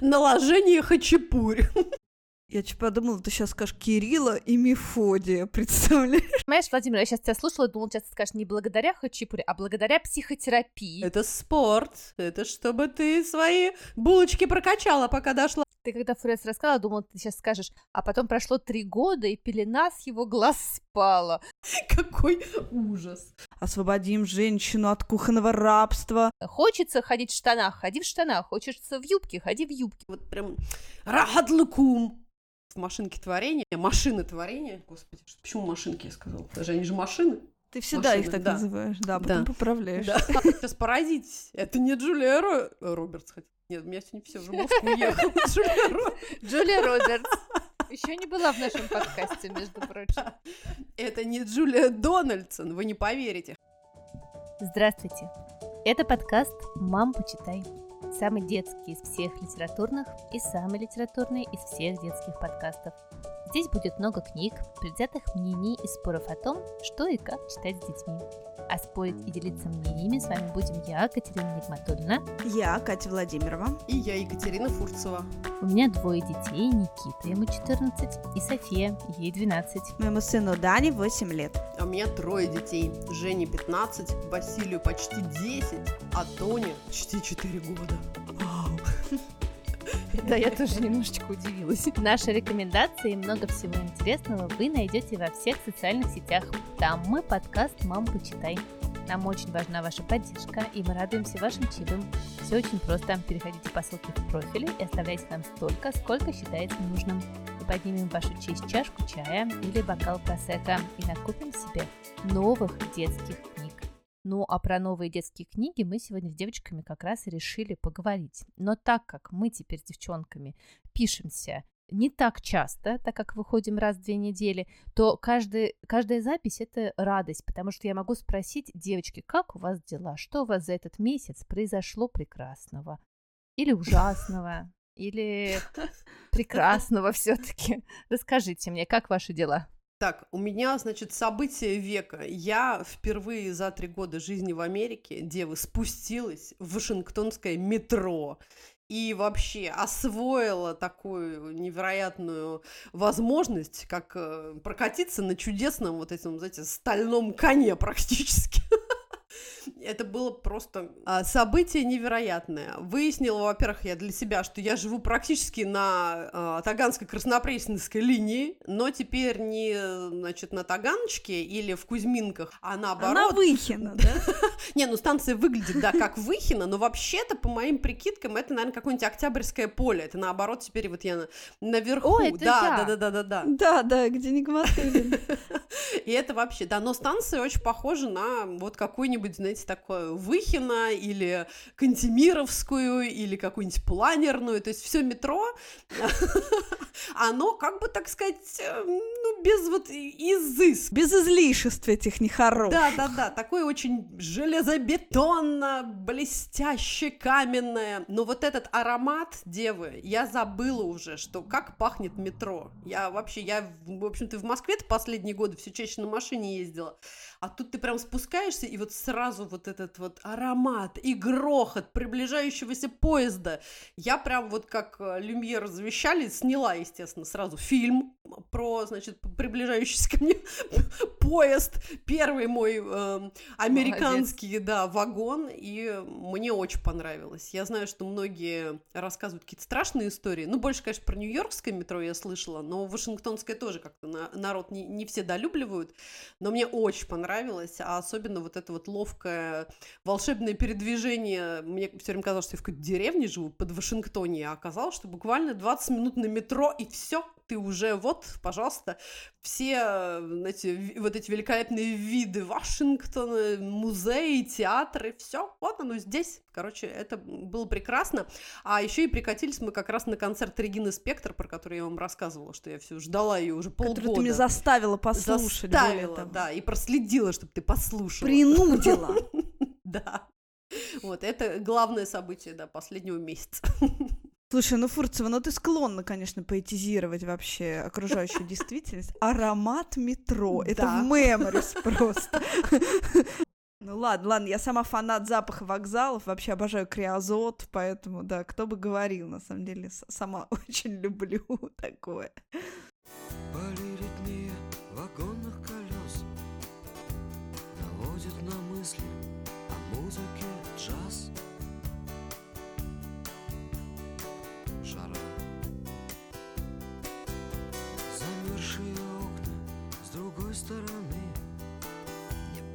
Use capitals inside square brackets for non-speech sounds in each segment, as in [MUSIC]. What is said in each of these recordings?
Наложение хачапурь. Я чуть подумала, ты сейчас скажешь Кирилла и Мефодия, представляешь? Понимаешь, Владимир, я сейчас тебя слушала, думала, сейчас ты скажешь не благодаря хачапуре, а благодаря психотерапии. Это спорт. Это чтобы ты свои булочки прокачала, пока дошла. Ты когда Фрес рассказала, думала, ты сейчас скажешь, а потом прошло три года, и пелена с его глаз спала. [LAUGHS] Какой ужас. Освободим женщину от кухонного рабства. Хочется ходить в штанах, ходи в штанах. Хочется в юбке, ходи в юбке. Вот прям рахатлыкум. В машинке творения, машины творения, господи, почему машинки я сказала? Даже они же машины. Ты всегда их Машина, так да. называешь, да, потом Да. поправляешь. Да. Сейчас поразить. Это не Джулия Ро- Робертс. хотя- Нет, у меня сегодня все уже мозг уехал. Джулия Ро- Джулия Робертс. Еще не была в нашем подкасте, между прочим. Это не Джулия Дональдсон, вы не поверите. Здравствуйте. Это подкаст «Мам, почитай». Самый детский из всех литературных и самый литературный из всех детских подкастов. Здесь будет много книг, предвзятых мнений и споров о том, что и как читать с детьми. А спорить и делиться мнениями с вами будем я, Катерина Нигматульна. Я, Катя Владимирова. И я, Екатерина Фурцева. У меня двое детей, Никита, ему 14, и София, ей 12. Моему сыну Дане 8 лет. А у меня трое детей. Жене 15, Василию почти 10, а Тоне почти 4 года. Да, я тоже немножечко удивилась. Наши рекомендации и много всего интересного вы найдете во всех социальных сетях. Там мы подкаст «Мам, почитай». Нам очень важна ваша поддержка, и мы радуемся вашим чаевым. Все очень просто. Переходите по ссылке в профиле и оставляйте нам столько, сколько считаете нужным. Мы поднимем в вашу честь чашку чая или бокал просека и накупим себе новых детских. Ну, а про новые детские книги мы сегодня с девочками как раз и решили поговорить. Но так как мы теперь с девчонками пишемся не так часто, так как выходим раз в две недели, то каждый, каждая запись – это радость, потому что я могу спросить, девочки, как у вас дела? Что у вас за этот месяц произошло прекрасного? Или ужасного? Или [LAUGHS] прекрасного все-таки? Расскажите мне, как ваши дела? Так, у меня, значит, событие века. Я впервые за три года жизни в Америке, девы, спустилась в Вашингтонское метро и вообще освоила такую невероятную возможность, как э, прокатиться на чудесном вот этом, знаете, стальном коне практически. [LAUGHS] Это было просто а, событие невероятное. Выяснила, во-первых, я для себя, что я живу практически на а, Таганско-Краснопресненской линии, но теперь не, значит, на Таганочке или в Кузьминках, а наоборот. Она Выхина, [LAUGHS] да? Не, ну станция выглядит, да, как Выхина, но вообще-то, по моим прикидкам, это, наверное, какое-нибудь Октябрьское поле. Это наоборот теперь вот я на- наверху. О, это да, да, да, да, да, да. Да, да, где Нигматуллин. [LAUGHS] И это вообще, да, но станция очень похожа на вот какую-нибудь, знаете, такое Выхино или Кантемировскую или какую-нибудь планерную, то есть все метро, [LAUGHS] оно как бы, так сказать, э, ну, без вот изыск. Без излишеств этих нехороших. Да, да, да, такое очень железобетонно, блестяще, каменное. Но вот этот аромат, девы, я забыла уже, что как пахнет метро. Я вообще, я, в общем-то, в Москве последние годы все чаще на машине ездила. А тут ты прям спускаешься, и вот сразу вот этот вот аромат и грохот приближающегося поезда. Я прям вот как э, Люмьер завещали, сняла, естественно, сразу фильм про, значит, приближающийся ко мне [LAUGHS] поезд. Первый мой эм, американский, да, вагон, и мне очень понравилось. Я знаю, что многие рассказывают какие-то страшные истории. Ну, больше, конечно, про нью-йоркское метро я слышала, но Вашингтонское тоже как-то на- народ не, не все долюбливают. Но мне очень понравилось, а особенно вот это вот ловкое волшебное передвижение. Мне все время казалось, что я в какой-то деревне живу под Вашингтоне, а оказалось, что буквально 20 минут на метро, и все, ты уже вот, пожалуйста, все, э, знаете, ви- вот эти великолепные виды Вашингтона, музеи, театры, все, вот оно здесь. Короче, это было прекрасно. А еще и прикатились мы как раз на концерт Регины Спектр, про который я вам рассказывала, что я все ждала ее уже полгода. Которую ты меня заставила послушать. Заставила, да, и проследила, чтобы ты послушала. Принудила. [LAUGHS] Да. Вот, это главное событие, да, последнего месяца. [LAUGHS] Слушай, ну Фурцева, ну ты склонна, конечно, поэтизировать вообще окружающую действительность. Аромат метро. Это в меморис просто. Ну ладно, ладно, я сама фанат запаха вокзалов, вообще обожаю криозот, поэтому, да, кто бы говорил, на самом деле, сама [LAUGHS] очень люблю такое.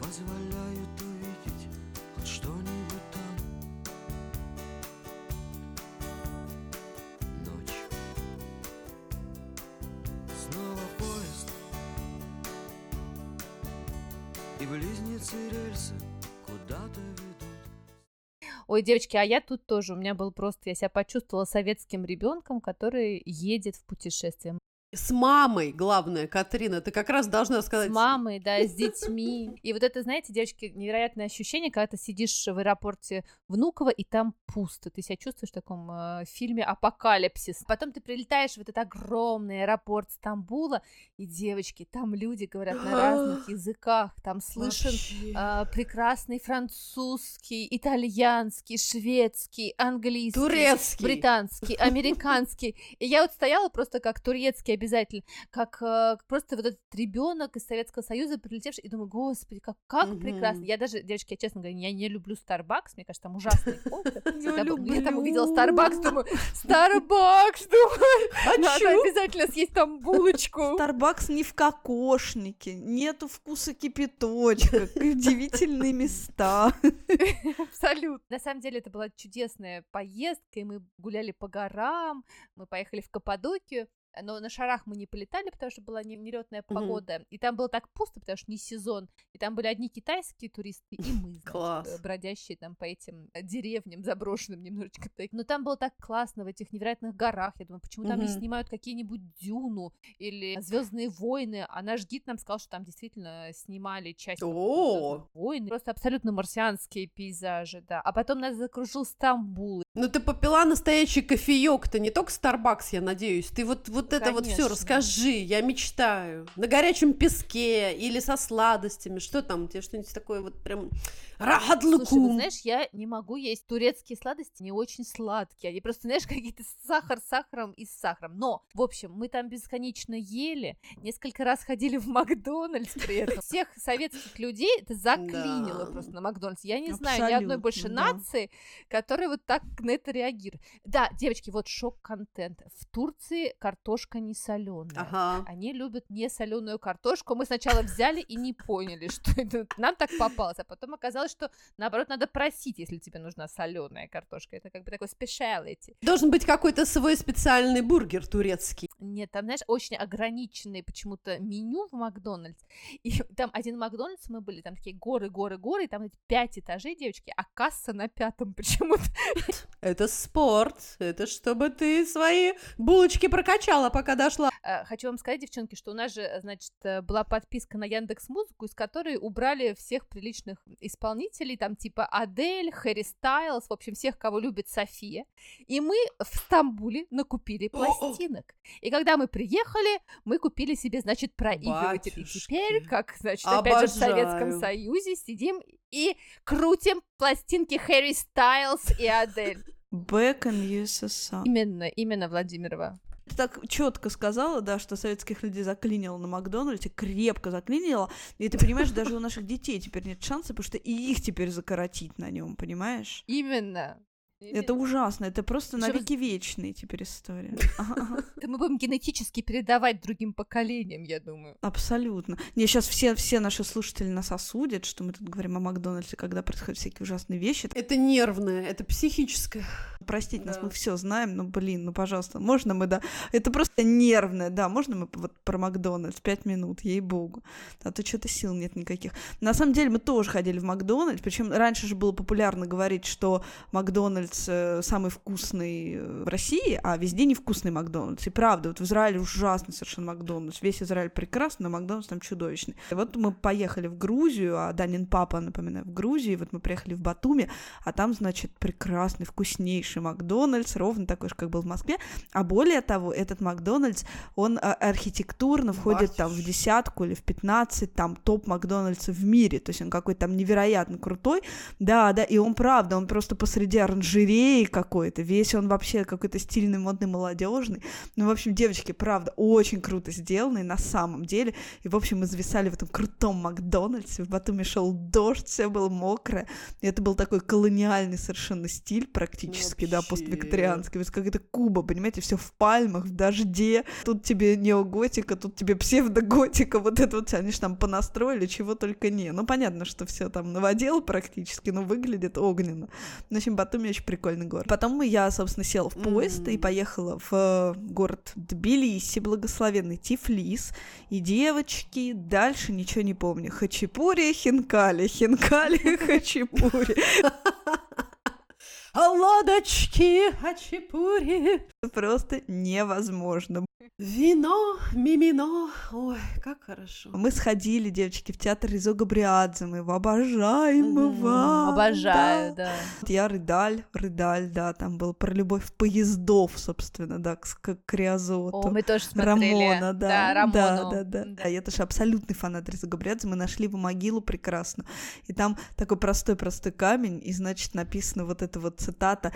Позволяют близнецы рельсы куда-то ведут. Ой, девочки, а я тут тоже, у меня был просто, я себя почувствовала советским ребенком, который едет в путешествие. С мамой, главное, Катрина, ты как раз должна сказать. С мамой, да, с детьми. И вот это, знаете, девочки, невероятное ощущение, когда ты сидишь в аэропорте Внуково, и там пусто. Ты себя чувствуешь в таком э, фильме «Апокалипсис». Потом ты прилетаешь в этот огромный аэропорт Стамбула, и, девочки, там люди говорят на разных языках. Там слышен э, прекрасный французский, итальянский, шведский, английский, турецкий, британский, [LAUGHS] американский. И я вот стояла просто как турецкий обязательно, как э, просто вот этот ребенок из Советского Союза, прилетевший, и думаю, господи, как, как mm-hmm. прекрасно. Я даже, девочки, я честно говоря, я не люблю Starbucks, мне кажется, там ужасный кофе. [LAUGHS] Я там увидела Starbucks, думаю, Starbucks, думаю, [LAUGHS] надо обязательно съесть там булочку. Starbucks не в кокошнике, нету вкуса кипяточка, удивительные места. [LAUGHS] Абсолютно. На самом деле это была чудесная поездка, и мы гуляли по горам, мы поехали в Каппадокию, но на шарах мы не полетали, потому что была нелетная погода, mm-hmm. и там было так пусто, потому что не сезон, и там были одни китайские туристы, и мы, [LAUGHS] значит, Класс. бродящие там по этим деревням заброшенным немножечко. Но там было так классно в этих невероятных горах, я думаю, почему mm-hmm. там не снимают какие-нибудь Дюну или Звездные войны, а наш гид нам сказал, что там действительно снимали часть oh. войны, просто абсолютно марсианские пейзажи, да. А потом нас закружил Стамбул. Ну ты попила настоящий кофеек-то, не только Starbucks, я надеюсь, ты вот, вот вот это вот все расскажи, я мечтаю. На горячем песке или со сладостями, что там, тебе что-нибудь такое вот прям рахадлукум. Слушай, знаешь, я не могу есть турецкие сладости, не очень сладкие, они просто, [LAUGHS] знаешь, какие-то сахар с сахаром и с сахаром. Но, в общем, мы там бесконечно ели, несколько раз ходили в Макдональдс при этом. [LAUGHS] Всех советских людей это заклинило да. просто на Макдональдс. Я не Абсолютно, знаю ни одной больше да. нации, которая вот так на это реагирует. Да, девочки, вот шок-контент. В Турции картошка картошка не соленая. Ага. Они любят не соленую картошку. Мы сначала взяли и не поняли, [LAUGHS] что это нам так попалось, а потом оказалось, что наоборот надо просить, если тебе нужна соленая картошка. Это как бы такой специалити. Должен быть какой-то свой специальный бургер турецкий. Нет, там, знаешь, очень ограниченное почему-то меню в Макдональдс. И там один Макдональдс мы были, там такие горы, горы, горы, и там эти пять этажей, девочки, а касса на пятом почему-то. Это спорт. Это чтобы ты свои булочки прокачал читала, пока дошла. Э, хочу вам сказать, девчонки, что у нас же, значит, э, была подписка на Яндекс Музыку, из которой убрали всех приличных исполнителей, там типа Адель, Хэри Стайлз, в общем, всех, кого любит София. И мы в Стамбуле накупили пластинок. И когда мы приехали, мы купили себе, значит, проигрыватель. И теперь, как, значит, Обожаю. опять же в Советском Союзе сидим и крутим пластинки Хэри Стайлз и Адель. Back in USSR. Именно, именно Владимирова ты так четко сказала, да, что советских людей заклинило на Макдональдсе, крепко заклинило, и ты понимаешь, даже у наших детей теперь нет шанса, потому что и их теперь закоротить на нем, понимаешь? Именно. Это ужасно, это просто Причем... навеки вечные теперь история. Это мы будем генетически передавать другим поколениям, я думаю. Абсолютно. Не, сейчас все, все наши слушатели нас осудят, что мы тут говорим о Макдональдсе, когда происходят всякие ужасные вещи. Это нервное, это психическое. Простите да. нас, мы все знаем, но, блин, ну, пожалуйста, можно мы, да? Это просто нервное, да, можно мы вот про Макдональдс пять минут, ей-богу. А то что-то сил нет никаких. На самом деле мы тоже ходили в Макдональдс, причем раньше же было популярно говорить, что Макдональдс Макдональдс э, самый вкусный э, в России, а везде невкусный Макдональдс. И правда, вот в Израиле ужасный совершенно Макдональдс. Весь Израиль прекрасный, но Макдональдс там чудовищный. И вот мы поехали в Грузию, а Данин папа, напоминаю, в Грузии, вот мы приехали в Батуми, а там, значит, прекрасный, вкуснейший Макдональдс, ровно такой же, как был в Москве. А более того, этот Макдональдс, он а, архитектурно входит там в десятку или в пятнадцать там топ Макдональдсов в мире, то есть он какой-то там невероятно крутой, да, да, и он правда, он просто посреди оранжереи какой-то, весь он вообще какой-то стильный, модный, молодежный, ну, в общем, девочки, правда, очень круто сделанный на самом деле, и, в общем, мы зависали в этом крутом Макдональдсе, в Батуми шел дождь, все было мокрое, и это был такой колониальный совершенно стиль практически, да, поствикторианский, вот какая-то Куба, понимаете, все в пальмах, в дожде, тут тебе неоготика, тут тебе псевдоготика, вот это вот, они же там понастроили, чего только не. Ну, понятно, что все там новодел практически, но выглядит огненно. В общем, Батуми очень прикольный город. Потом я, собственно, села в поезд mm-hmm. и поехала в э, город Тбилиси, благословенный Тифлис. И девочки, дальше ничего не помню. Хачапури, хинкали, хинкали, [LAUGHS] хачапури. Лодочки, хачапури. Просто невозможно. Вино, мимино. Ой, как хорошо. Мы сходили, девочки, в театр Ризо Габриадзе. Мы его обожаем, mm, вам. Обожаю, да. да. Я Рыдаль, Рыдаль, да, там был про любовь поездов, собственно, да, к, к Криозоту. О, мы тоже смотрели. Рамона, да. Да, Рамону. Да, да, да. да. Я тоже абсолютный фанат Ризо Габриадзе. Мы нашли его могилу прекрасно. И там такой простой-простой камень, и, значит, написано вот это вот цитата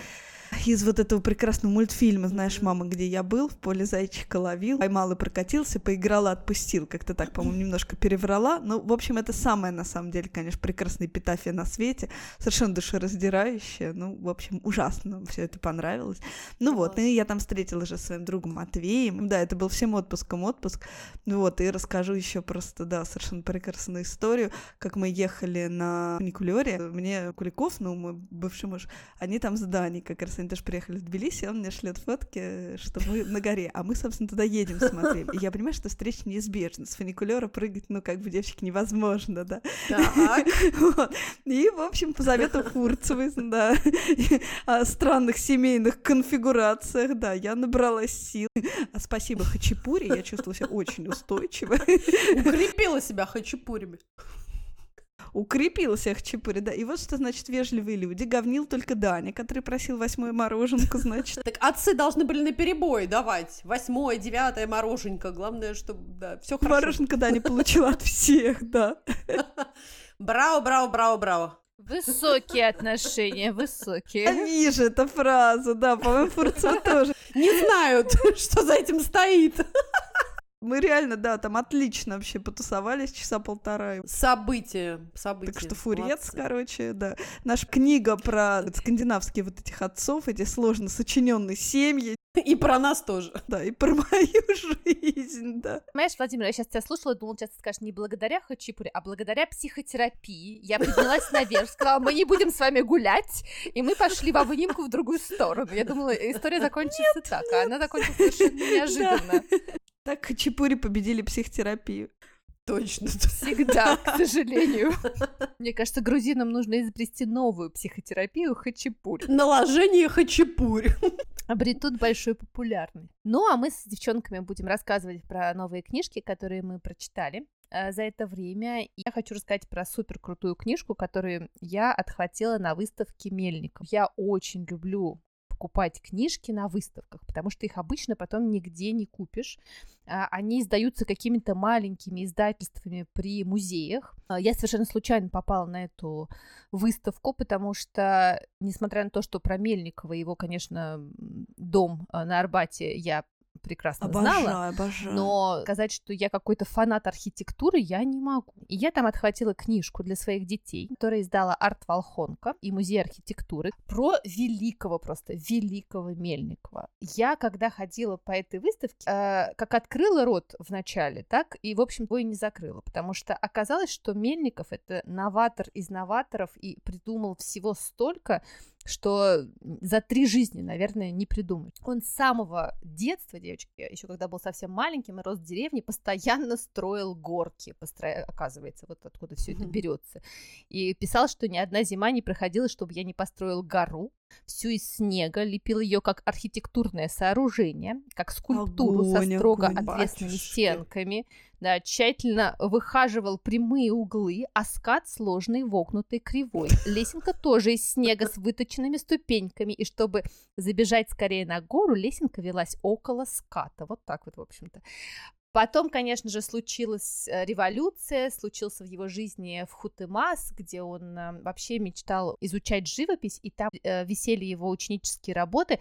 из вот этого прекрасного мультфильма, знаешь, мама, где я был, в поле зайчика ловил, поймал и прокатился, поиграл и отпустил. Как-то так, по-моему, немножко переврала. Ну, в общем, это самое, на самом деле, конечно, прекрасная эпитафия на свете, совершенно душераздирающая. Ну, в общем, ужасно все это понравилось. Ну вот, и я там встретила же своим другом Матвеем. Да, это был всем отпуском отпуск. Ну вот, и расскажу еще просто, да, совершенно прекрасную историю, как мы ехали на фуникулере. Мне Куликов, ну, мой бывший муж, они там с Даней как раз они тоже приехали в Тбилиси, он мне шлет фотки, что мы на горе, а мы, собственно, туда едем смотрим. И я понимаю, что встреча неизбежна. С фуникулера прыгать, ну, как бы, девочки, невозможно, да. [LAUGHS] Вот. И, в общем, по завету Фурцевой, да, о странных семейных конфигурациях, да, я набралась сил. А спасибо Хачапури, я чувствовала себя очень устойчиво. Укрепила себя хачапурями укрепил всех чипури, да. И вот что значит вежливые люди. Говнил только Даня, который просил восьмую мороженку, значит. Так отцы должны были на перебой давать. Восьмое, девятое мороженка. Главное, чтобы, да, все хорошо. Мороженка Даня получила от всех, да. Браво, браво, браво, браво. Высокие отношения, высокие. Вижу эту фразу, да, по-моему, Фурцева тоже. Не знают, [LAUGHS] что за этим стоит. Мы реально, да, там отлично вообще потусовались часа полтора. События, события. Так что Фурец, Молодцы. короче, да. Наша книга про скандинавские вот этих отцов, эти сложно сочиненные семьи. И про нас тоже. Да, и про мою [LAUGHS] жизнь, да. Понимаешь, Владимир, я сейчас тебя слушала, думала, сейчас ты скажешь не благодаря Хачипуре, а благодаря психотерапии. Я поднялась наверх, сказала, мы не будем с вами гулять, и мы пошли в обнимку в другую сторону. Я думала, история закончится нет, так, нет. а она закончилась совершенно неожиданно. [LAUGHS] Да. Так хачапури победили психотерапию. Точно. Всегда, к [LAUGHS] сожалению. Мне кажется, грузинам нужно изобрести новую психотерапию хачапури. Наложение хачапури. [LAUGHS] Обретут большой популярность. Ну, а мы с девчонками будем рассказывать про новые книжки, которые мы прочитали э, за это время. Я хочу рассказать про супер крутую книжку, которую я отхватила на выставке Мельников. Я очень люблю покупать книжки на выставках, потому что их обычно потом нигде не купишь. А, они издаются какими-то маленькими издательствами при музеях. А, я совершенно случайно попала на эту выставку, потому что, несмотря на то, что про Мельникова его, конечно, дом а, на Арбате я прекрасно обожаю, знала. Обожаю. Но сказать, что я какой-то фанат архитектуры, я не могу. И я там отхватила книжку для своих детей, которая издала Арт Волхонка и Музей архитектуры про великого просто, великого Мельникова. Я, когда ходила по этой выставке, э, как открыла рот в начале, так и, в общем, его и не закрыла, потому что оказалось, что Мельников — это новатор из новаторов и придумал всего столько, что за три жизни, наверное, не придумать. Он с самого детства, девочки, еще когда был совсем маленьким и рос в деревне, постоянно строил горки, постро... оказывается, вот откуда все это берется. И писал, что ни одна зима не проходила, чтобы я не построил гору. Всю из снега, лепил ее как архитектурное сооружение, как скульптуру Огонь, со строго огонь, ответственными батюшки. стенками, да, тщательно выхаживал прямые углы, а скат сложный, вогнутый, кривой. Лесенка тоже из снега с выточенными ступеньками, и чтобы забежать скорее на гору, лесенка велась около ската. Вот так вот, в общем-то. Потом, конечно же, случилась э, революция, случился в его жизни в Хутемас, где он э, вообще мечтал изучать живопись, и там э, висели его ученические работы.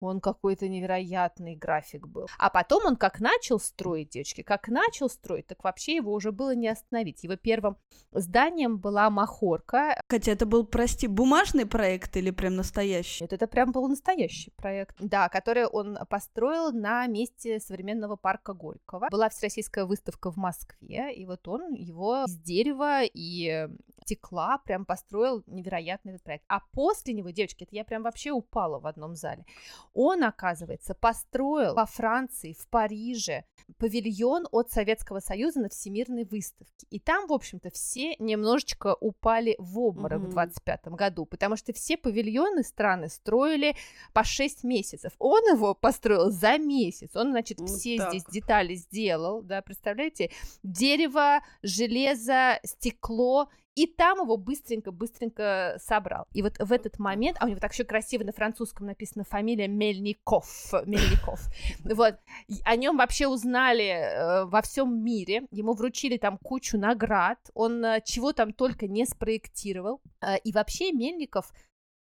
Он какой-то невероятный график был. А потом он как начал строить, девочки, как начал строить, так вообще его уже было не остановить. Его первым зданием была Махорка. Катя, это был, прости, бумажный проект или прям настоящий? Это, это прям был настоящий проект, да, который он построил на месте современного парка Горького. Была всероссийская выставка в Москве, и вот он его из дерева и стекла прям построил невероятный этот проект. А после него, девочки, это я прям вообще упала в одном зале. Он, оказывается, построил во Франции, в Париже павильон от Советского Союза на Всемирной выставке. И там, в общем-то, все немножечко упали в обморок Мгм. в 25 году, потому что все павильоны страны строили по 6 месяцев. Он его построил за месяц. Он, значит, Вот все так здесь детали сделал, да, представляете? Дерево, железо, стекло, и там его быстренько-быстренько собрал. И вот в этот момент, а у него так еще красиво на французском написана фамилия Мельников, [LAUGHS] Мельников. Вот, о нем вообще узнали э, во всем мире, ему вручили там кучу наград, он э, чего там только не спроектировал. Э, и вообще Мельников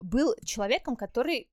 был человеком, который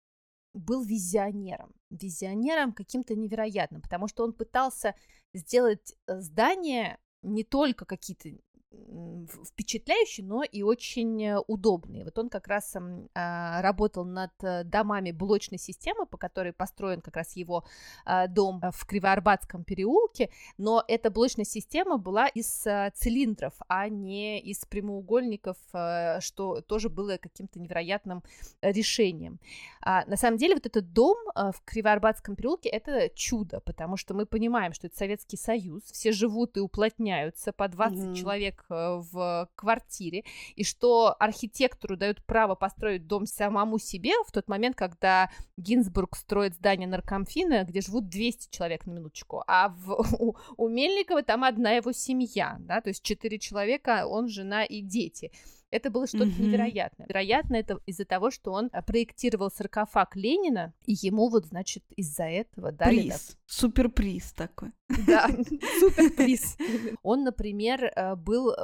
был визионером, визионером каким-то невероятным, потому что он пытался сделать здания не только какие-то м, в- впечатляющие, но и очень э, удобные. Вот он как раз м, а, работал над э, домами блочной системы, по которой построен как раз его а, дом э, в Кривоарбатском переулке, но эта блочная система была из э, цилиндров, а не из прямоугольников, э, что тоже было каким-то невероятным э, решением. А, на самом деле вот этот дом в Кривоарбатском переулке это чудо, потому что мы понимаем, что это Советский Союз, все живут и уплотняются по 20 Мгм. человек э, в квартире, и что архитектору дают право построить дом самому себе в тот момент, когда Гинзбург строит здание наркомфина, где живут 200 человек на минуточку, а в, [LAUGHS] у, у Мельникова там одна его семья, да, то есть 4 человека, он, жена и дети. Это было что-то Мгм. невероятное. Вероятно, это из-за того, что он а, проектировал саркофаг Ленина, и ему вот, значит, из-за этого дали Приз. Суперприз такой. да, [LAUGHS] суперприз. Он, например, э, был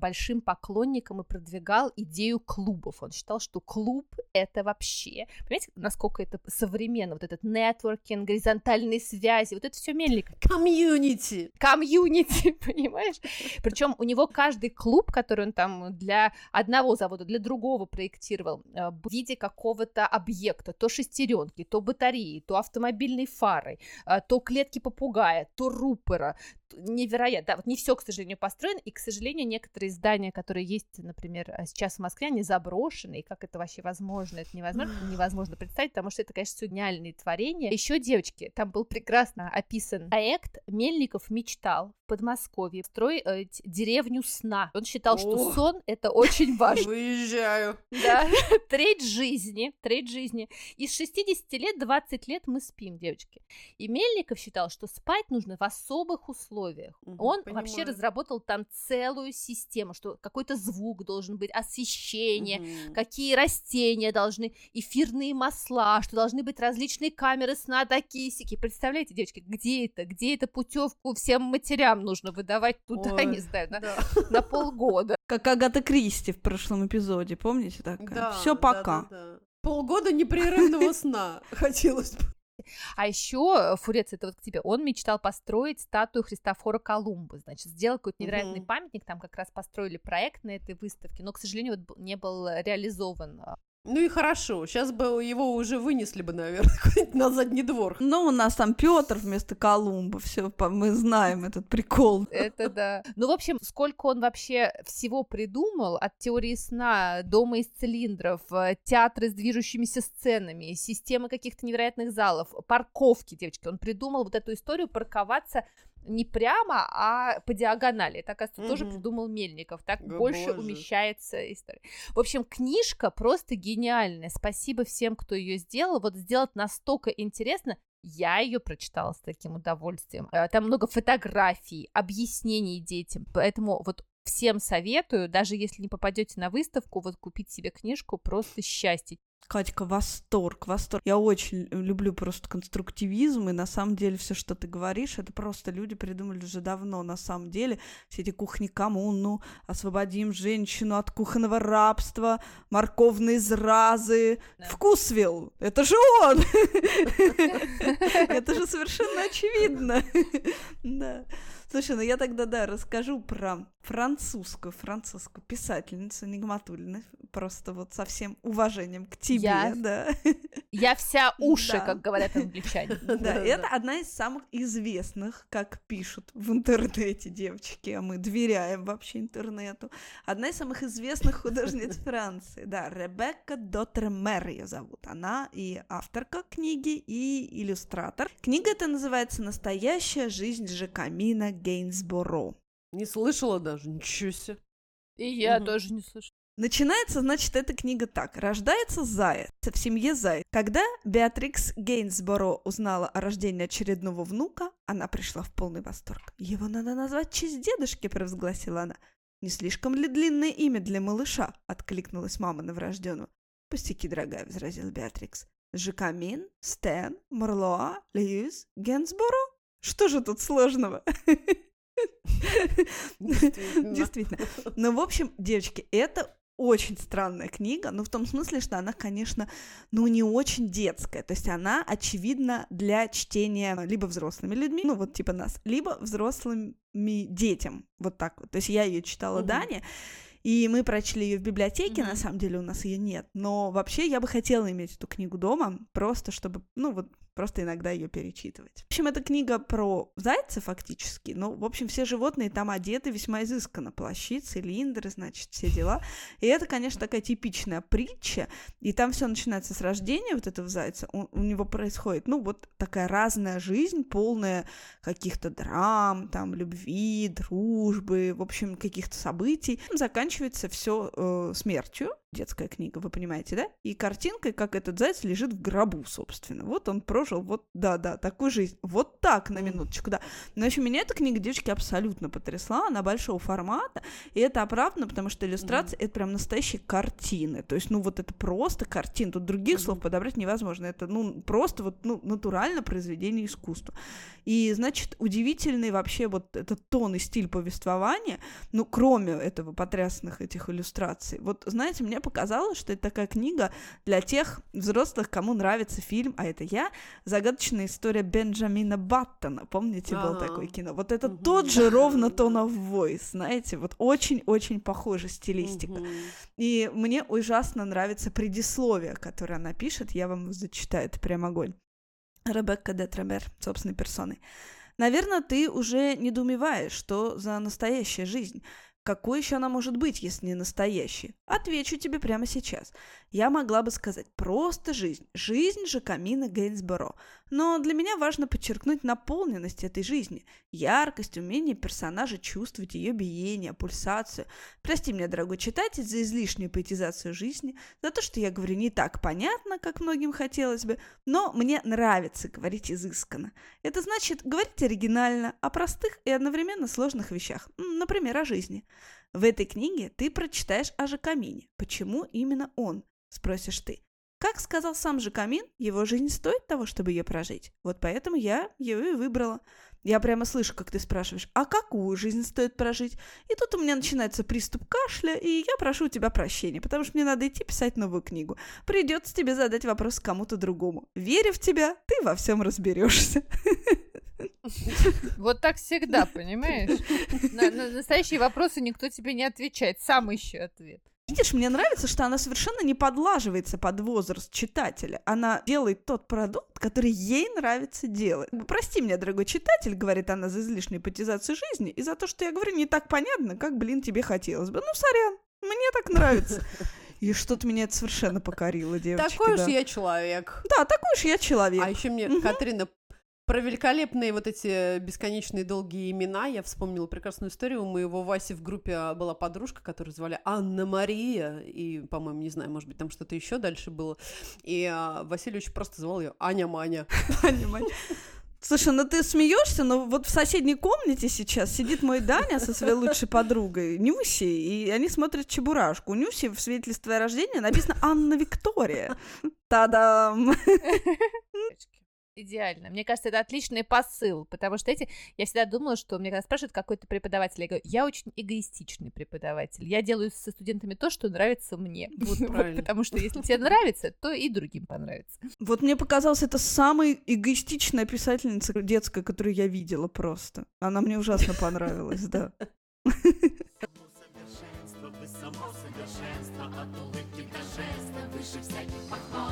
большим поклонником и продвигал идею клубов. Он считал, что клуб — это вообще... Понимаете, насколько это современно? Вот этот нетворкинг, горизонтальные связи, вот это все мельник Комьюнити. комьюнити, [LAUGHS] понимаешь? Причем у него каждый клуб, который он там для одного завода, для другого проектировал, э, в виде какого-то объекта, то шестеренки, то батареи, то автомобильной фары, э, то клетки попугая, то рупора. Невероятно. Да, вот не все, к сожалению, построено, и, к сожалению, некоторые здания, которые есть, например, э, сейчас в Москве, они заброшены, и как это вообще возможно, это невозможно, невозможно представить, потому что это, конечно, все гениальные творения. Еще, девочки, там был прекрасно описан проект Мельников мечтал в Подмосковье строить деревню сна. Он считал, что О. сон это очень [LAUGHS] важно. Выезжаю. Да, [LAUGHS] треть жизни, треть жизни. Из 60 лет 20 лет мы спим, девочки. И Мельников считал, что спать нужно в особых условиях. Мгм, Он вообще понимаю. разработал там целую систему, что какой-то звук должен быть, освещение, Мгм. какие растения должны, эфирные масла, что должны быть различные камеры сна, такие сики. Представляете, девочки, где это? Где это путевку всем матерям нужно выдавать туда, [LAUGHS] Ой, не знаю, на, Да. [LAUGHS] на полгода. Как Агата Кристи в прошлом эпизоде, помните такая? Да, Все да, пока. да, да. Полгода непрерывного сна [LAUGHS] хотелось бы. А еще, Фурец, это вот к тебе, он мечтал построить статую Христофора Колумба, значит, сделал какой-то невероятный Мгм. памятник, там как раз построили проект на этой выставке, но, к сожалению, вот не был реализован. Ну и хорошо, сейчас бы его уже вынесли бы, наверное, [LAUGHS] куда-нибудь на задний двор. Ну, у нас там Петр вместо Колумба, все, мы знаем этот прикол. [LAUGHS] Это да. Ну, в общем, сколько он вообще всего придумал, от теории сна, дома из цилиндров, э, театры с движущимися сценами, системы каких-то невероятных залов, парковки, девочки. Он придумал вот эту историю парковаться не прямо, а по диагонали. Это, оказывается, Мгм. тоже придумал Мельников. Так О, больше боже. умещается история. В общем, книжка просто гениальная. Спасибо всем, кто ее сделал. Вот сделать настолько интересно. Я ее прочитала с таким удовольствием. Э, Там много фотографий, объяснений детям. Поэтому вот всем советую, даже если не попадете на выставку, вот купить себе книжку просто счастье. Катька, восторг, восторг. Я очень люблю просто конструктивизм, и на самом деле все, что ты говоришь, это просто люди придумали уже давно. На самом деле все эти кухни коммуну, освободим женщину от кухонного рабства, морковные зразы, Да. вкусвилл, это же он! [LAUGHS] Это же совершенно очевидно. [LAUGHS] Да. Слушай, ну я тогда, да, расскажу про французскую, французскую писательницу Нигматульну, просто вот со всем уважением к тебе, Я- да. Я вся уши, Да. как говорят англичане. [LAUGHS] Да, это одна из самых известных, как пишут в интернете девочки, а мы доверяем вообще интернету. Одна из самых известных художниц [LAUGHS] Франции, да, Ребекка Доттермер ее зовут. Она и авторка книги, и иллюстратор. Книга эта называется «Настоящая жизнь Жакамина Гейнсборо». Не слышала даже, ничего себе. И я Мгм. тоже не слышу. Начинается, значит, эта книга так. Рождается заяц в семье заяц. Когда Беатрикс Гейнсборо узнала о рождении очередного внука, она пришла в полный восторг. «Его надо назвать в честь дедушки», — провозгласила она. «Не слишком ли длинное имя для малыша?» — откликнулась мама новорожденного. «Пустяки, дорогая», — возразила Беатрикс. «Жакамин, Стэн, Марлоа, Льюис, Гейнсборо? Что же тут сложного?» Действительно. [LAUGHS] Действительно. Ну, в общем, девочки, это очень странная книга, но в том смысле, что она, конечно, ну, не очень детская. То есть она, очевидно, для чтения либо взрослыми людьми, ну, вот типа нас, либо взрослыми детям. Вот так вот. То есть я ее читала Мгм. Дане, и мы прочли ее в библиотеке, Мгм. на самом деле у нас ее нет. Но вообще я бы хотела иметь эту книгу дома, просто чтобы, ну вот, просто иногда ее перечитывать. В общем, это книга про зайца фактически. Ну, в общем, все животные там одеты весьма изысканно. Плащи, цилиндры, значит, все дела. И это, конечно, такая типичная притча. И там все начинается с рождения вот этого зайца. У, у него происходит, ну, вот такая разная жизнь, полная каких-то драм, там, любви, дружбы, в общем, каких-то событий. Заканчивается все смертью. Детская книга, вы понимаете, да? И картинкой, как этот заяц лежит в гробу, собственно. Вот он прожил, вот, да-да, такую жизнь. Вот так, на минуточку, да. Но, общем, меня эта книга, девочки, абсолютно потрясла. Она большого формата, и это оправдано, потому что иллюстрация — это прям настоящие картины. То есть, ну, вот это просто картина. Тут других слов подобрать невозможно. Это, ну, просто вот, ну, натурально произведение искусства. И, значит, удивительный вообще вот этот тон и стиль повествования, ну, кроме этого потрясных этих иллюстраций. Вот, знаете, мне показалось, что это такая книга для тех взрослых, кому нравится фильм, а это я, «Загадочная история Бенджамина Баттона». Помните, было Ага. такое кино? Вот это тот же ровно tone of voice, знаете, вот очень-очень похожа стилистика. И мне ужасно нравится предисловие, которое она пишет. Я вам зачитаю, это прям огонь. Ребекка де Тремер, собственной персоной. Наверное, ты уже недоумеваешь, что за настоящая жизнь. Какой еще она может быть, если не настоящая? Отвечу тебе прямо сейчас. Я могла бы сказать просто жизнь. Жизнь же Камина Гейнсборо. Но для меня важно подчеркнуть наполненность этой жизни. Яркость, умение персонажа чувствовать ее биение, пульсацию. Прости меня, дорогой читатель, за излишнюю поэтизацию жизни, за то, что я говорю не так понятно, как многим хотелось бы, но мне нравится говорить изысканно. Это значит говорить оригинально, о простых и одновременно сложных вещах, например, о жизни. В этой книге ты прочитаешь о Жакамине. Почему именно он? Спросишь ты. Как сказал сам Жакамин, его жизнь стоит того, чтобы ее прожить. Вот поэтому я ее и выбрала. Я прямо слышу, как ты спрашиваешь, а какую жизнь стоит прожить? И тут у меня начинается приступ кашля, и я прошу у тебя прощения, потому что мне надо идти писать новую книгу. Придется тебе задать вопрос кому-то другому. Веря в тебя, ты во всем разберешься. [LAUGHS] [LAUGHS] Вот так всегда, понимаешь? На, на настоящие вопросы никто тебе не отвечает. Сам ищи ответ. Видишь, мне нравится, что она совершенно не подлаживается под возраст читателя. Она делает тот продукт, который ей нравится делать. Прости меня, дорогой читатель, говорит она за излишнюю эпатизацию жизни и за то, что я говорю не так понятно, как, блин, тебе хотелось бы. Ну, сорян, мне так нравится. [LAUGHS] И что-то меня это совершенно покорило, девочки. Такой да. уж я человек. Да, такой уж я человек. А еще мне Мгм. Катрина Про великолепные вот эти бесконечные долгие имена я вспомнила прекрасную историю. У моего Васи в группе была подружка, которую звали Анна Мария, и, по-моему, не знаю, может быть, там что-то еще дальше было. И а, Васильевич просто звал ее Аня Маня. [LAUGHS] Аня Маня. Слушай, ну ты смеешься, но вот в соседней комнате сейчас сидит мой Даня со своей лучшей подругой Нюси, и они смотрят Чебурашку. У Нюси в свидетельстве о рождении написано Анна Виктория. Та-дам! [LAUGHS] идеально. Мне кажется, это отличный посыл, потому что эти... Я всегда думала, что мне когда спрашивают какой-то преподаватель, я говорю, я очень эгоистичный преподаватель. Я делаю со студентами то, что нравится мне. [LAUGHS] Вот, вот, потому что если тебе нравится, то и другим понравится. Вот мне показалось, это самая эгоистичная писательница детская, которую я видела просто. Она мне ужасно понравилась, да. [LAUGHS] выше всяких похвал.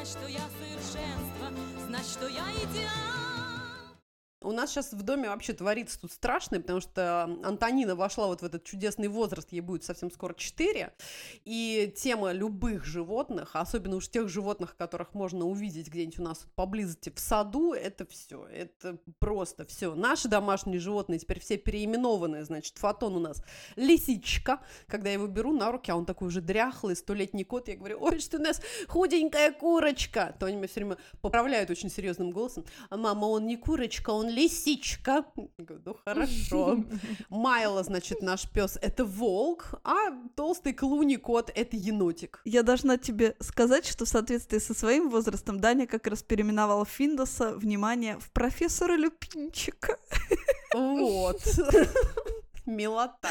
Знать, что я совершенство, знать, что я идеал. У нас сейчас в доме вообще творится тут страшное, потому что Антонина вошла вот в этот чудесный возраст, ей будет совсем скоро 4, и тема любых животных, особенно уж тех животных, которых можно увидеть где-нибудь у нас поблизости в саду, это все, это просто все. Наши домашние животные теперь все переименованы, значит, фотон у нас лисичка, когда я его беру на руки, а он такой уже дряхлый, столетний кот, я говорю, ой, что у нас худенькая курочка, то они меня все время поправляют очень серьезным голосом, мама, он не курочка, он лисичка. говорю, ну хорошо. [LAUGHS] Майла, значит, наш пес это волк, а толстый клуни кот это енотик. Я должна тебе сказать, что в соответствии со своим возрастом Даня как раз переименовала Финдоса, внимание, в профессора Люпинчика. Вот. [LAUGHS] Милота.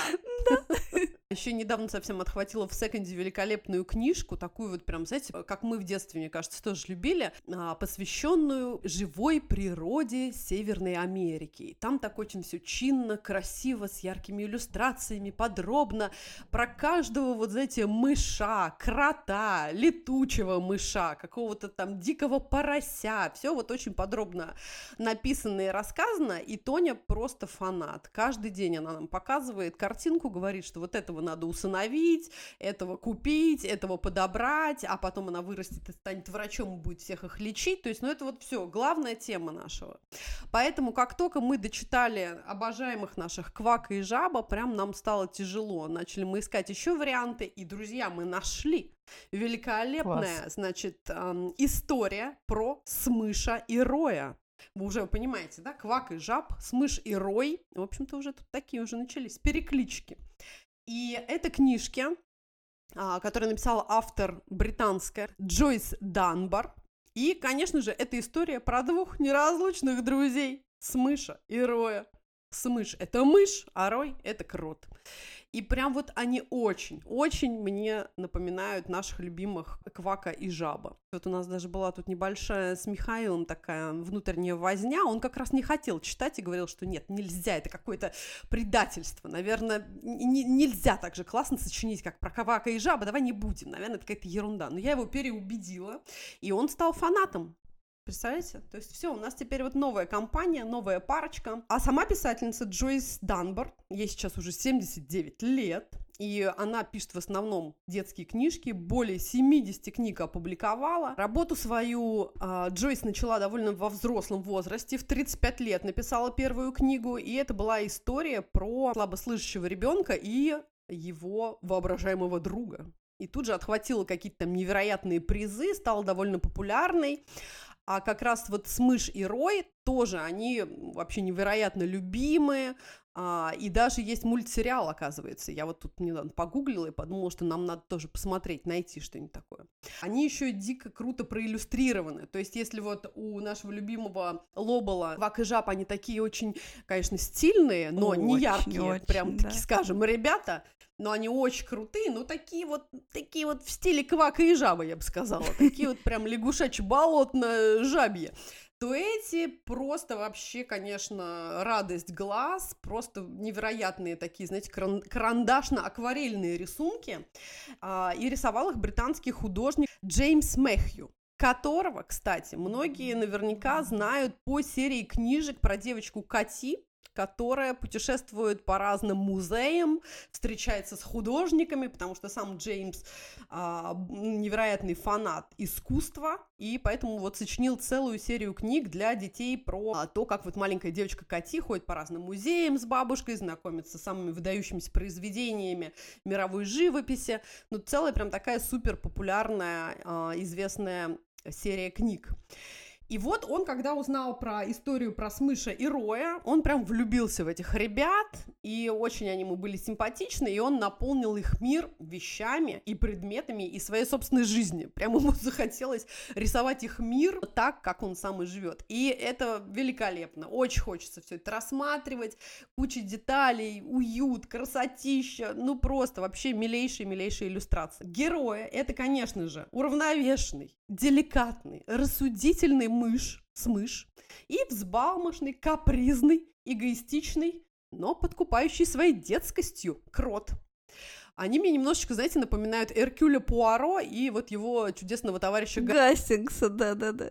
Да. Еще недавно совсем отхватила в секонде великолепную книжку, такую вот прям, знаете, как мы в детстве, мне кажется, тоже любили, а, посвященную живой природе Северной Америки. И там так очень все чинно, красиво, с яркими иллюстрациями, подробно про каждого вот, знаете, мыша, крота, летучего мыша, какого-то там дикого порося. Все вот очень подробно написано и рассказано, и Тоня просто фанат. Каждый день она нам показывает картинку, говорит, что вот этого надо усыновить, этого купить, этого подобрать, а потом она вырастет и станет врачом и будет всех их лечить. То есть, ну это вот все, главная тема нашего. Поэтому, как только мы дочитали обожаемых наших Квака и Жаба, прям нам стало тяжело. Начали мы искать еще варианты, и, друзья, мы нашли великолепная, Класс. значит, эм, история про Смыша и Роя. Вы уже понимаете, да? Квак и жаб, смыш и рой. В общем-то, уже тут такие уже начались переклички. И это книжки, а, которые написал автор британская Джойс Данбар. И, конечно же, это история про двух неразлучных друзей Смыша и Роя. Смыш – это мышь, а Рой – это крот. И прям вот они очень-очень мне напоминают наших любимых Квака и Жаба. Вот у нас даже была тут небольшая с Михаилом такая внутренняя возня. Он как раз не хотел читать и говорил, что нет, нельзя, это какое-то предательство. Наверное, нельзя так же классно сочинить, как про Квака и Жаба. Давай не будем. Наверное, это какая-то ерунда. Но я его переубедила, и он стал фанатом Представляете? То есть все, у нас теперь вот новая компания, новая парочка. А сама писательница Джойс Данбар, ей сейчас уже 79 лет, и она пишет в основном детские книжки, более 70 книг опубликовала. Работу свою э, Джойс начала довольно во взрослом возрасте, в 35 лет написала первую книгу, и это была история про слабослышащего ребенка и его воображаемого друга. И тут же отхватила какие-то там невероятные призы, стала довольно популярной. А как раз вот Смыш и Рой тоже, они вообще невероятно любимые, а, и даже есть мультсериал, оказывается. Я вот тут недавно погуглила и подумала, что нам надо тоже посмотреть, найти что-нибудь такое. Они еще дико круто проиллюстрированы. То есть, если вот у нашего любимого Лобола Вак и Жаб, они такие очень, конечно, стильные, но очень, не яркие, очень, прям да. таки скажем, ребята, но они очень крутые, ну такие вот, такие вот в стиле квака и жаба, я бы сказала, такие вот прям лягушачьи-болотно-жабьи то эти просто вообще, конечно, радость глаз, просто невероятные такие, знаете, карандашно-акварельные рисунки. А, и рисовал их британский художник Джеймс Мэхью которого, кстати, многие наверняка знают по серии книжек про девочку Кати, которая путешествует по разным музеям, встречается с художниками, потому что сам Джеймс а, невероятный фанат искусства, и поэтому вот сочинил целую серию книг для детей про а, то, как вот маленькая девочка Кати ходит по разным музеям с бабушкой, знакомится с самыми выдающимися произведениями мировой живописи. Ну, целая прям такая супер популярная, а, известная серия книг. И вот он, когда узнал про историю про Смыша и Роя, он прям влюбился в этих ребят, и очень они ему были симпатичны, и он наполнил их мир вещами и предметами и своей собственной жизни. Прям ему [LAUGHS] захотелось рисовать их мир так, как он сам и живет. И это великолепно. Очень хочется все это рассматривать, куча деталей, уют, красотища, ну просто вообще милейшие-милейшие иллюстрации. Герои — это, конечно же, уравновешенный, деликатный, рассудительный мышь, смыш, и взбалмошный, капризный, эгоистичный, но подкупающий своей детскостью крот. Они мне немножечко, знаете, напоминают Эркюля Пуаро и вот его чудесного товарища Гастингса, да-да-да.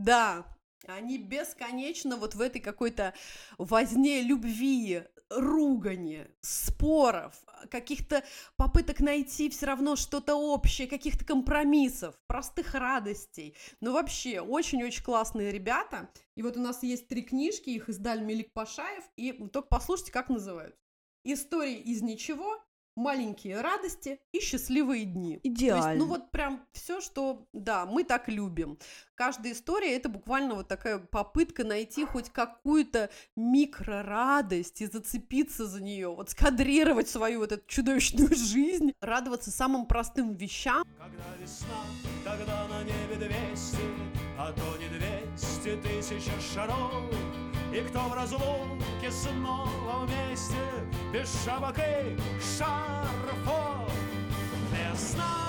Да, они бесконечно вот в этой какой-то возне любви, ругани, споров, каких-то попыток найти все равно что-то общее, каких-то компромиссов, простых радостей. Ну, вообще, очень-очень классные ребята. И вот у нас есть три книжки, их издали Мелик Пашаев, и только послушайте, как называют. «Истории из ничего», маленькие радости и счастливые дни. Идеально. То есть, ну вот прям все, что, да, мы так любим. Каждая история это буквально вот такая попытка найти хоть какую-то микрорадость и зацепиться за нее, вот скадрировать свою вот эту чудовищную жизнь, радоваться самым простым вещам. Когда весна, тогда на небе 200, а то не 200 тысяч шаров и кто в разлуке снова вместе Без шапок и шарфов Весна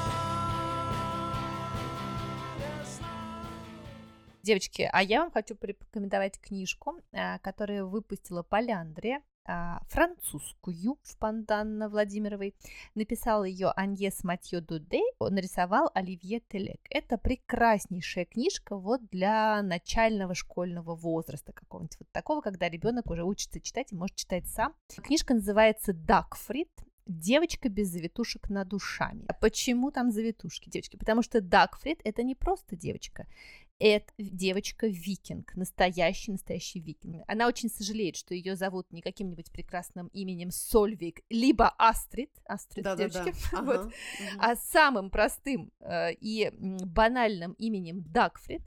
Девочки, а я вам хочу порекомендовать книжку, а, которую выпустила Поляндрия. А, французскую в Панданна Владимировой. Написал ее Аньес Матье Дуде, нарисовал Оливье Телек. Это прекраснейшая книжка вот для начального школьного возраста какого-нибудь вот такого, когда ребенок уже учится читать и может читать сам. Книжка называется «Дакфрид», Девочка без завитушек над душами. А почему там завитушки, девочки? Потому что Дагфрид это не просто девочка это девочка-викинг, настоящий, настоящий викинг. Она очень сожалеет, что ее зовут не каким-нибудь прекрасным именем Сольвик, либо Астрид, Астрид да, девочки, да, да. вот, угу. а самым простым э, и банальным именем Дагфрид.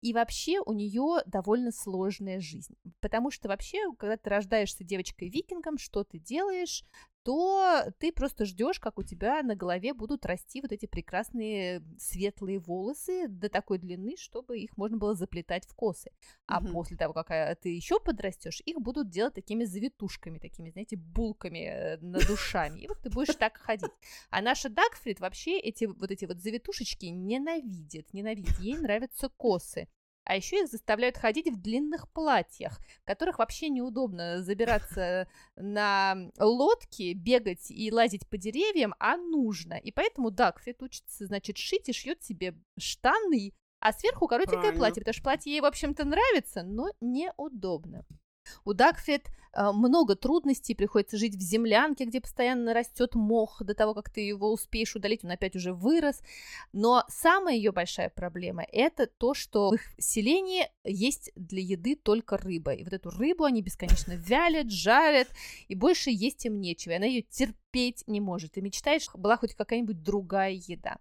И вообще у нее довольно сложная жизнь, потому что вообще, когда ты рождаешься девочкой-викингом, что ты делаешь? То ты просто ждешь, как у тебя на голове будут расти вот эти прекрасные светлые волосы до такой длины, чтобы их можно было заплетать в косы. А угу. после того, как а, ты еще подрастешь, их будут делать такими завитушками, такими, знаете, булками э, над душами. И вот ты будешь так ходить. А наша Дагфрид вообще эти вот эти вот завитушечки ненавидит, ненавидит. Ей нравятся косы а еще их заставляют ходить в длинных платьях, в которых вообще неудобно забираться [LAUGHS] на лодки, бегать и лазить по деревьям, а нужно. И поэтому Дагфрид учится, значит, шить и шьет себе штаны, а сверху коротенькое Правильно. платье, потому что платье ей, в общем-то, нравится, но неудобно. У Дагфрид э, много трудностей, приходится жить в землянке, где постоянно растет мох, до того, как ты его успеешь удалить, он опять уже вырос. Но самая ее большая проблема – это то, что в их селении есть для еды только рыба. И вот эту рыбу они бесконечно вялят, жарят, и больше есть им нечего. И она ее терпеть не может. И мечтает, чтобы была хоть какая-нибудь другая еда.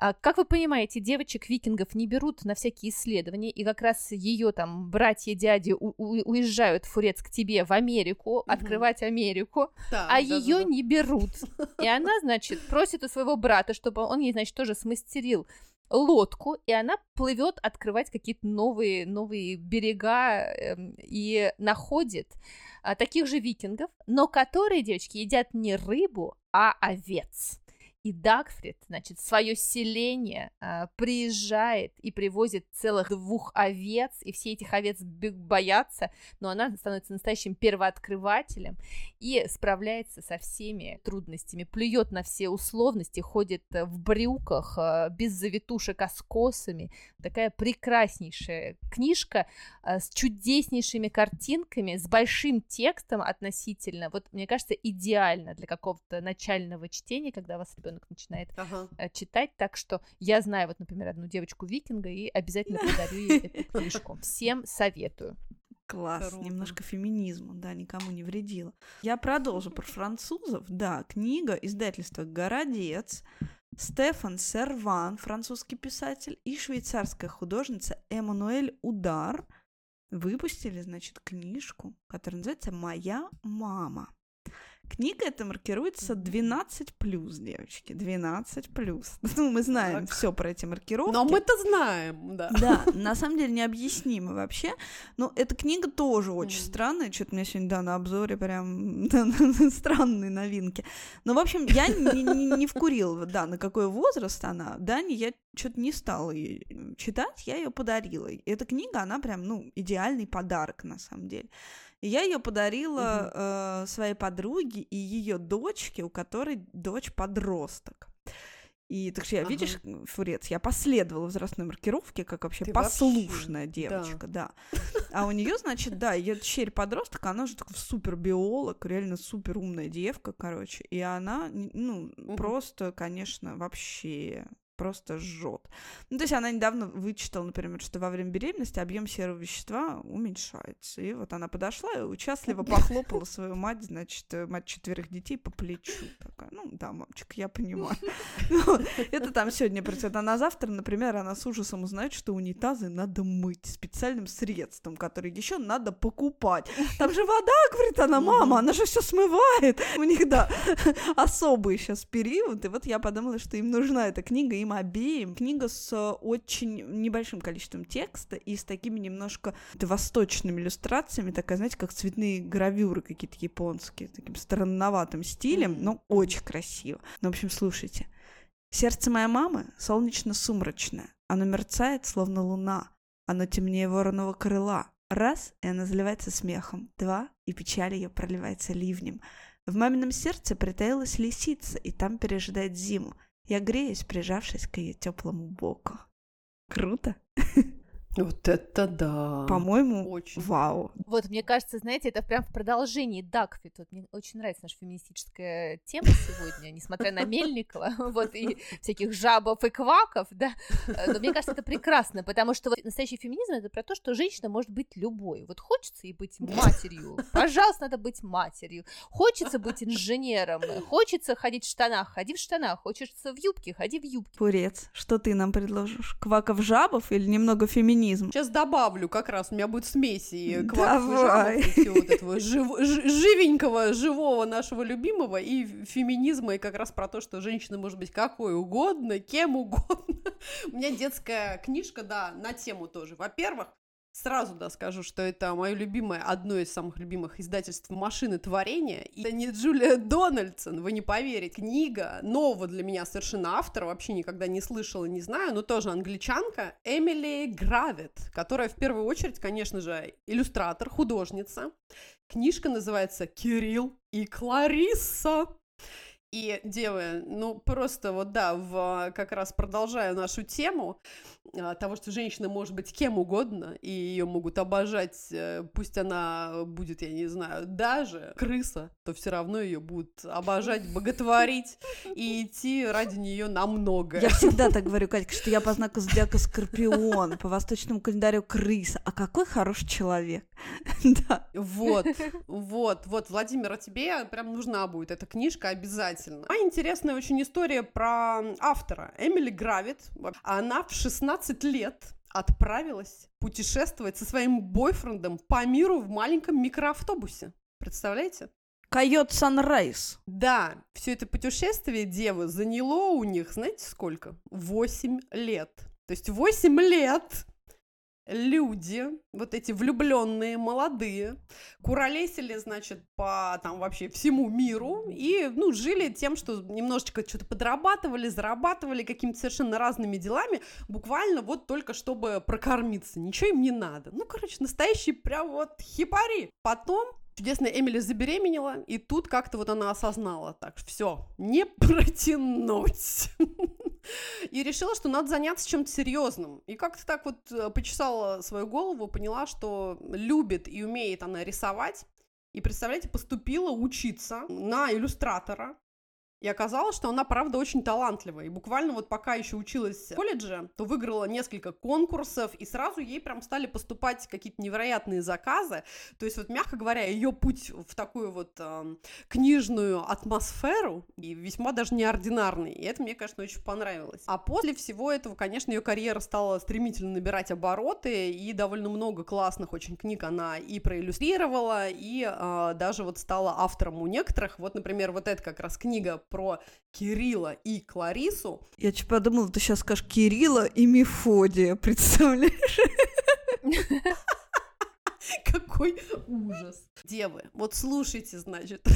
А, как вы понимаете, девочек-викингов не берут на всякие исследования, и как раз ее там братья-дяди уезжают, Фурец, к тебе в Америку, угу. открывать Америку, да, а да, ее да, да. не берут. [LAUGHS] И она, значит, просит у своего брата, чтобы он ей, значит, тоже смастерил лодку, и она плывет открывать какие-то новые, новые берега э, и находит а, таких же викингов, но которые, девочки, едят не рыбу, а овец. И Дагфрид, значит, свое селение а, приезжает и привозит целых двух овец, и все этих овец боятся, но она становится настоящим первооткрывателем и справляется со всеми трудностями, плюет на все условности, ходит в брюках, а, без завитушек, а с косами. Такая прекраснейшая книжка а, с чудеснейшими картинками, с большим текстом относительно. Вот, мне кажется, идеально для какого-то начального чтения, когда вас ребенок начинает ага. Э, читать. Так что я знаю, вот, например, одну девочку-викинга и обязательно [LAUGHS] подарю ей эту книжку. Всем советую. Класс, Круто. немножко феминизма, да, никому не вредила. Я продолжу про французов. Да, книга издательства «Городец», Стефан Серван, французский писатель, и швейцарская художница Эммануэль Удар выпустили, значит, книжку, которая называется «Моя мама». Книга эта маркируется 12 плюс, девочки, 12 плюс. [LAUGHS] Ну, мы знаем все про эти маркировки. Но мы-то знаем, да. Да, [LAUGHS] на самом деле необъяснимо вообще. Но эта книга тоже очень mm. странная. Что-то мне сегодня, да, на обзоре прям [LAUGHS] странные новинки. Но, в общем, я не, не, не вкурила, да, на какой возраст она. Да, не, я что-то не стала ее читать, я ее подарила. Эта книга, она прям, ну, идеальный подарок, на самом деле. И я ее подарила угу. э, своей подруге и ее дочке, у которой дочь подросток. И так что я, ага. видишь, Фурец, я последовала возрастной маркировке, как вообще Ты послушная вообще... девочка, да. да. [LAUGHS] А у нее, значит, да, ее черь подросток, она же такой супер биолог, реально супер умная девка, короче. И она, ну, угу. просто, конечно, вообще просто жжет. Ну, то есть она недавно вычитала, например, что во время беременности объем серого вещества уменьшается. И вот она подошла и участливо похлопала свою мать, значит, э, мать четверых детей по плечу. Такая, ну да, мамочка, я понимаю. [LAUGHS] Ну, это там сегодня происходит. А на завтра, например, она с ужасом узнает, что унитазы надо мыть специальным средством, которое еще надо покупать. Там же вода, говорит она, мама, она же все смывает. У них, да, [LAUGHS] особый сейчас период. И вот я подумала, что им нужна эта книга, им им обеим. Книга с очень небольшим количеством текста и с такими немножко восточными иллюстрациями, такая, знаете, как цветные гравюры какие-то японские, таким странноватым стилем, но очень красиво. Ну, в общем, слушайте. Сердце моей мамы солнечно-сумрачное. Оно мерцает, словно луна. Оно темнее вороного крыла. Раз, и она заливается смехом. Два, и печаль ее проливается ливнем. В мамином сердце притаилась лисица, и там пережидает зиму. Я греюсь, прижавшись к ее теплому боку. Круто. [LAUGHS] Вот это да. По-моему, очень. вау. Вот, мне кажется, знаете, это прям в продолжении Дакфи. Тут мне очень нравится наша феминистическая тема сегодня, несмотря на Мельникова, [LAUGHS] вот, и всяких жабов и кваков, да. Но мне кажется, это прекрасно, потому что вот настоящий феминизм — это про то, что женщина может быть любой. Вот хочется ей быть матерью, пожалуйста, надо быть матерью. Хочется быть инженером, хочется ходить в штанах, ходи в штанах, хочется в юбке, ходи в юбке. Пурец, что ты нам предложишь? Кваков-жабов или немного феминизма? Феминизм. Сейчас добавлю, как раз у меня будет смесь и кваков и всего вот этого жив, живенького, живого нашего любимого и феминизма, и как раз про то, что женщина может быть какой угодно, кем угодно. [LAUGHS] У меня детская книжка, да, на тему тоже. Во-первых, Сразу, да, скажу, что это мое любимое, одно из самых любимых издательств «Машины творения». И это не Джулия Дональдсон, вы не поверите. Книга нового для меня совершенно автора, вообще никогда не слышала, не знаю, но тоже англичанка, Эмили Гравит, которая в первую очередь, конечно же, иллюстратор, художница. Книжка называется «Кирилл и Кларисса». И, девы, ну просто вот да, в, как раз продолжаю нашу тему а, того, что женщина может быть кем угодно, и ее могут обожать, э, пусть она будет, я не знаю, даже крыса, то все равно ее будут обожать, боготворить и идти ради нее на многое. Я всегда так [LAUGHS] говорю, Катька, что я по знаку зодиака Скорпион, по восточному календарю крыса. А какой хороший человек. [LAUGHS] да. Вот, вот, вот, Владимир, а тебе прям нужна будет эта книжка обязательно обязательно. А интересная очень история про автора. Эмили Гравит. Она в 16 лет отправилась путешествовать со своим бойфрендом по миру в маленьком микроавтобусе. Представляете? Койот Санрайз. Да, все это путешествие девы заняло у них, знаете, сколько? Восемь лет. То есть восемь лет люди, вот эти влюбленные молодые, куролесили, значит, по там вообще всему миру и, ну, жили тем, что немножечко что-то подрабатывали, зарабатывали какими-то совершенно разными делами, буквально вот только чтобы прокормиться, ничего им не надо. Ну, короче, настоящий прям вот хипари. Потом Чудесная Эмили забеременела, и тут как-то вот она осознала, так, все, не протянуть. [LAUGHS] [LAUGHS] И решила, что надо заняться чем-то серьезным. И как-то так вот э, почесала свою голову, поняла, что любит и умеет она рисовать. И, представляете, поступила учиться на иллюстратора. И оказалось, что она, правда, очень талантливая. И буквально вот пока еще училась в колледже, то выиграла несколько конкурсов, и сразу ей прям стали поступать какие-то невероятные заказы. То есть вот, мягко говоря, ее путь в такую вот э, книжную атмосферу и весьма даже неординарный. И это мне, конечно, очень понравилось. А после всего этого, конечно, ее карьера стала стремительно набирать обороты, и довольно много классных очень книг она и проиллюстрировала, и э, даже вот стала автором у некоторых. Вот, например, вот эта как раз книга про Кирилла и Кларису. Я чуть подумала, ты сейчас скажешь Кирилла и Мефодия, [LAUGHS] представляешь? Какой ужас. Девы, вот слушайте, значит,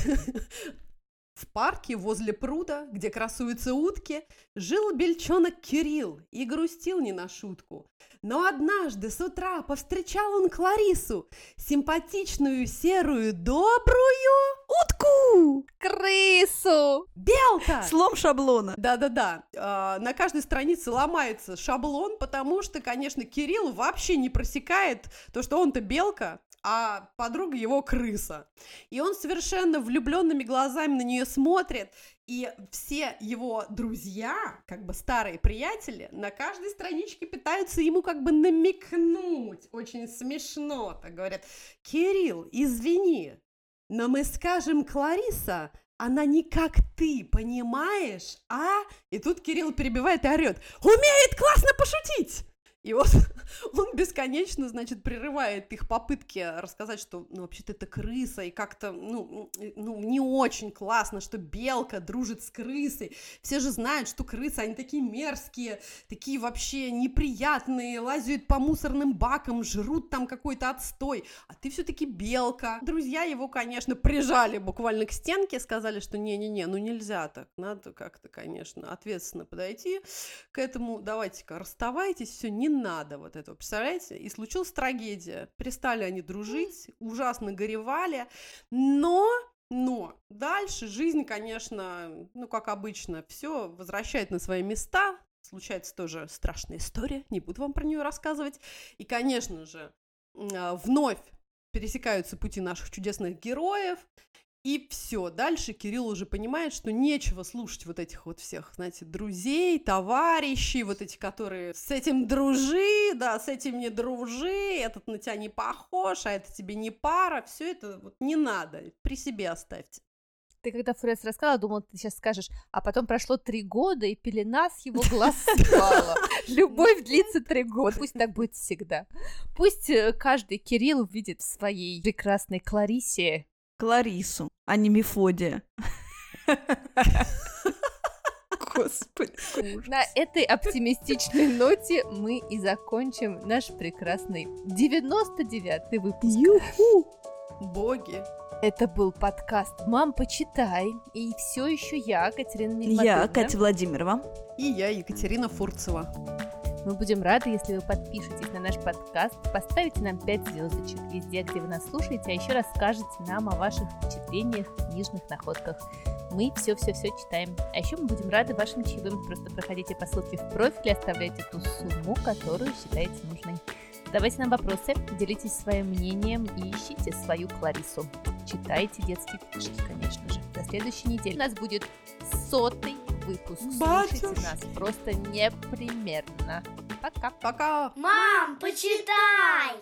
в парке возле пруда, где красуются утки, жил бельчонок Кирилл и грустил не на шутку. Но однажды с утра повстречал он Кларису, симпатичную, серую, добрую утку! Крысу! Белка! Слом шаблона. Да-да-да. А, на каждой странице ломается шаблон, потому что, конечно, Кирилл вообще не просекает то, что он-то белка, а подруга его крыса. И он совершенно влюбленными глазами на нее смотрит, и все его друзья, как бы старые приятели, на каждой страничке пытаются ему как бы намекнуть. Очень смешно, так говорят. Кирилл, извини, но мы скажем Клариса, она не как ты, понимаешь, а? И тут Кирилл перебивает и орет. Умеет классно пошутить! И вот [LAUGHS] он бесконечно, значит, прерывает их попытки рассказать, что, ну, вообще-то это крыса, и как-то, ну, ну, не очень классно, что белка дружит с крысой. Все же знают, что крысы, они такие мерзкие, такие вообще неприятные, лазят по мусорным бакам, жрут там какой-то отстой, а ты все-таки белка. Друзья его, конечно, прижали буквально к стенке, сказали, что не-не-не, ну нельзя так, надо как-то, конечно, ответственно подойти к этому, давайте-ка расставайтесь, все, не надо вот этого, представляете? И случилась трагедия. Перестали они дружить, ужасно горевали, но но дальше жизнь, конечно, ну, как обычно, все возвращает на свои места. Случается тоже страшная история, не буду вам про нее рассказывать. И, конечно же, а, вновь пересекаются пути наших чудесных героев, и все, дальше Кирилл уже понимает, что нечего слушать вот этих вот всех, знаете, друзей, товарищей, вот эти, которые с этим дружи, да, с этим не дружи, этот на тебя не похож, а это тебе не пара, все это вот не надо, при себе оставьте. Ты когда Фрес рассказала, думала, ты сейчас скажешь, а потом прошло три года, и пелена с его глаз [LAUGHS] спала. Любовь длится три года. Пусть так будет всегда. Пусть э, каждый Кирилл видит в своей прекрасной Кларисе Кларису, а не Мефодия. Господи. На этой оптимистичной ноте мы и закончим наш прекрасный 99-й выпуск. Юху! Боги. Это был подкаст «Мам, почитай». И все еще я, Катерина Нигматульна. Я, Катя Владимирова. И я, Екатерина Фурцева. Мы будем рады, если вы подпишетесь на наш подкаст, поставите нам 5 звездочек везде, где вы нас слушаете, а еще расскажете нам о ваших впечатлениях, книжных находках. Мы все-все-все читаем. А еще мы будем рады вашим чаевым. Просто проходите по ссылке в профиле, оставляйте ту сумму, которую считаете нужной. Задавайте нам вопросы, делитесь своим мнением и ищите свою Кларису. Читайте детские книжки, конечно же. До следующей недели у нас будет сотый выпуск. Слушайте нас просто непременно. Пока. Пока. Мам, почитай!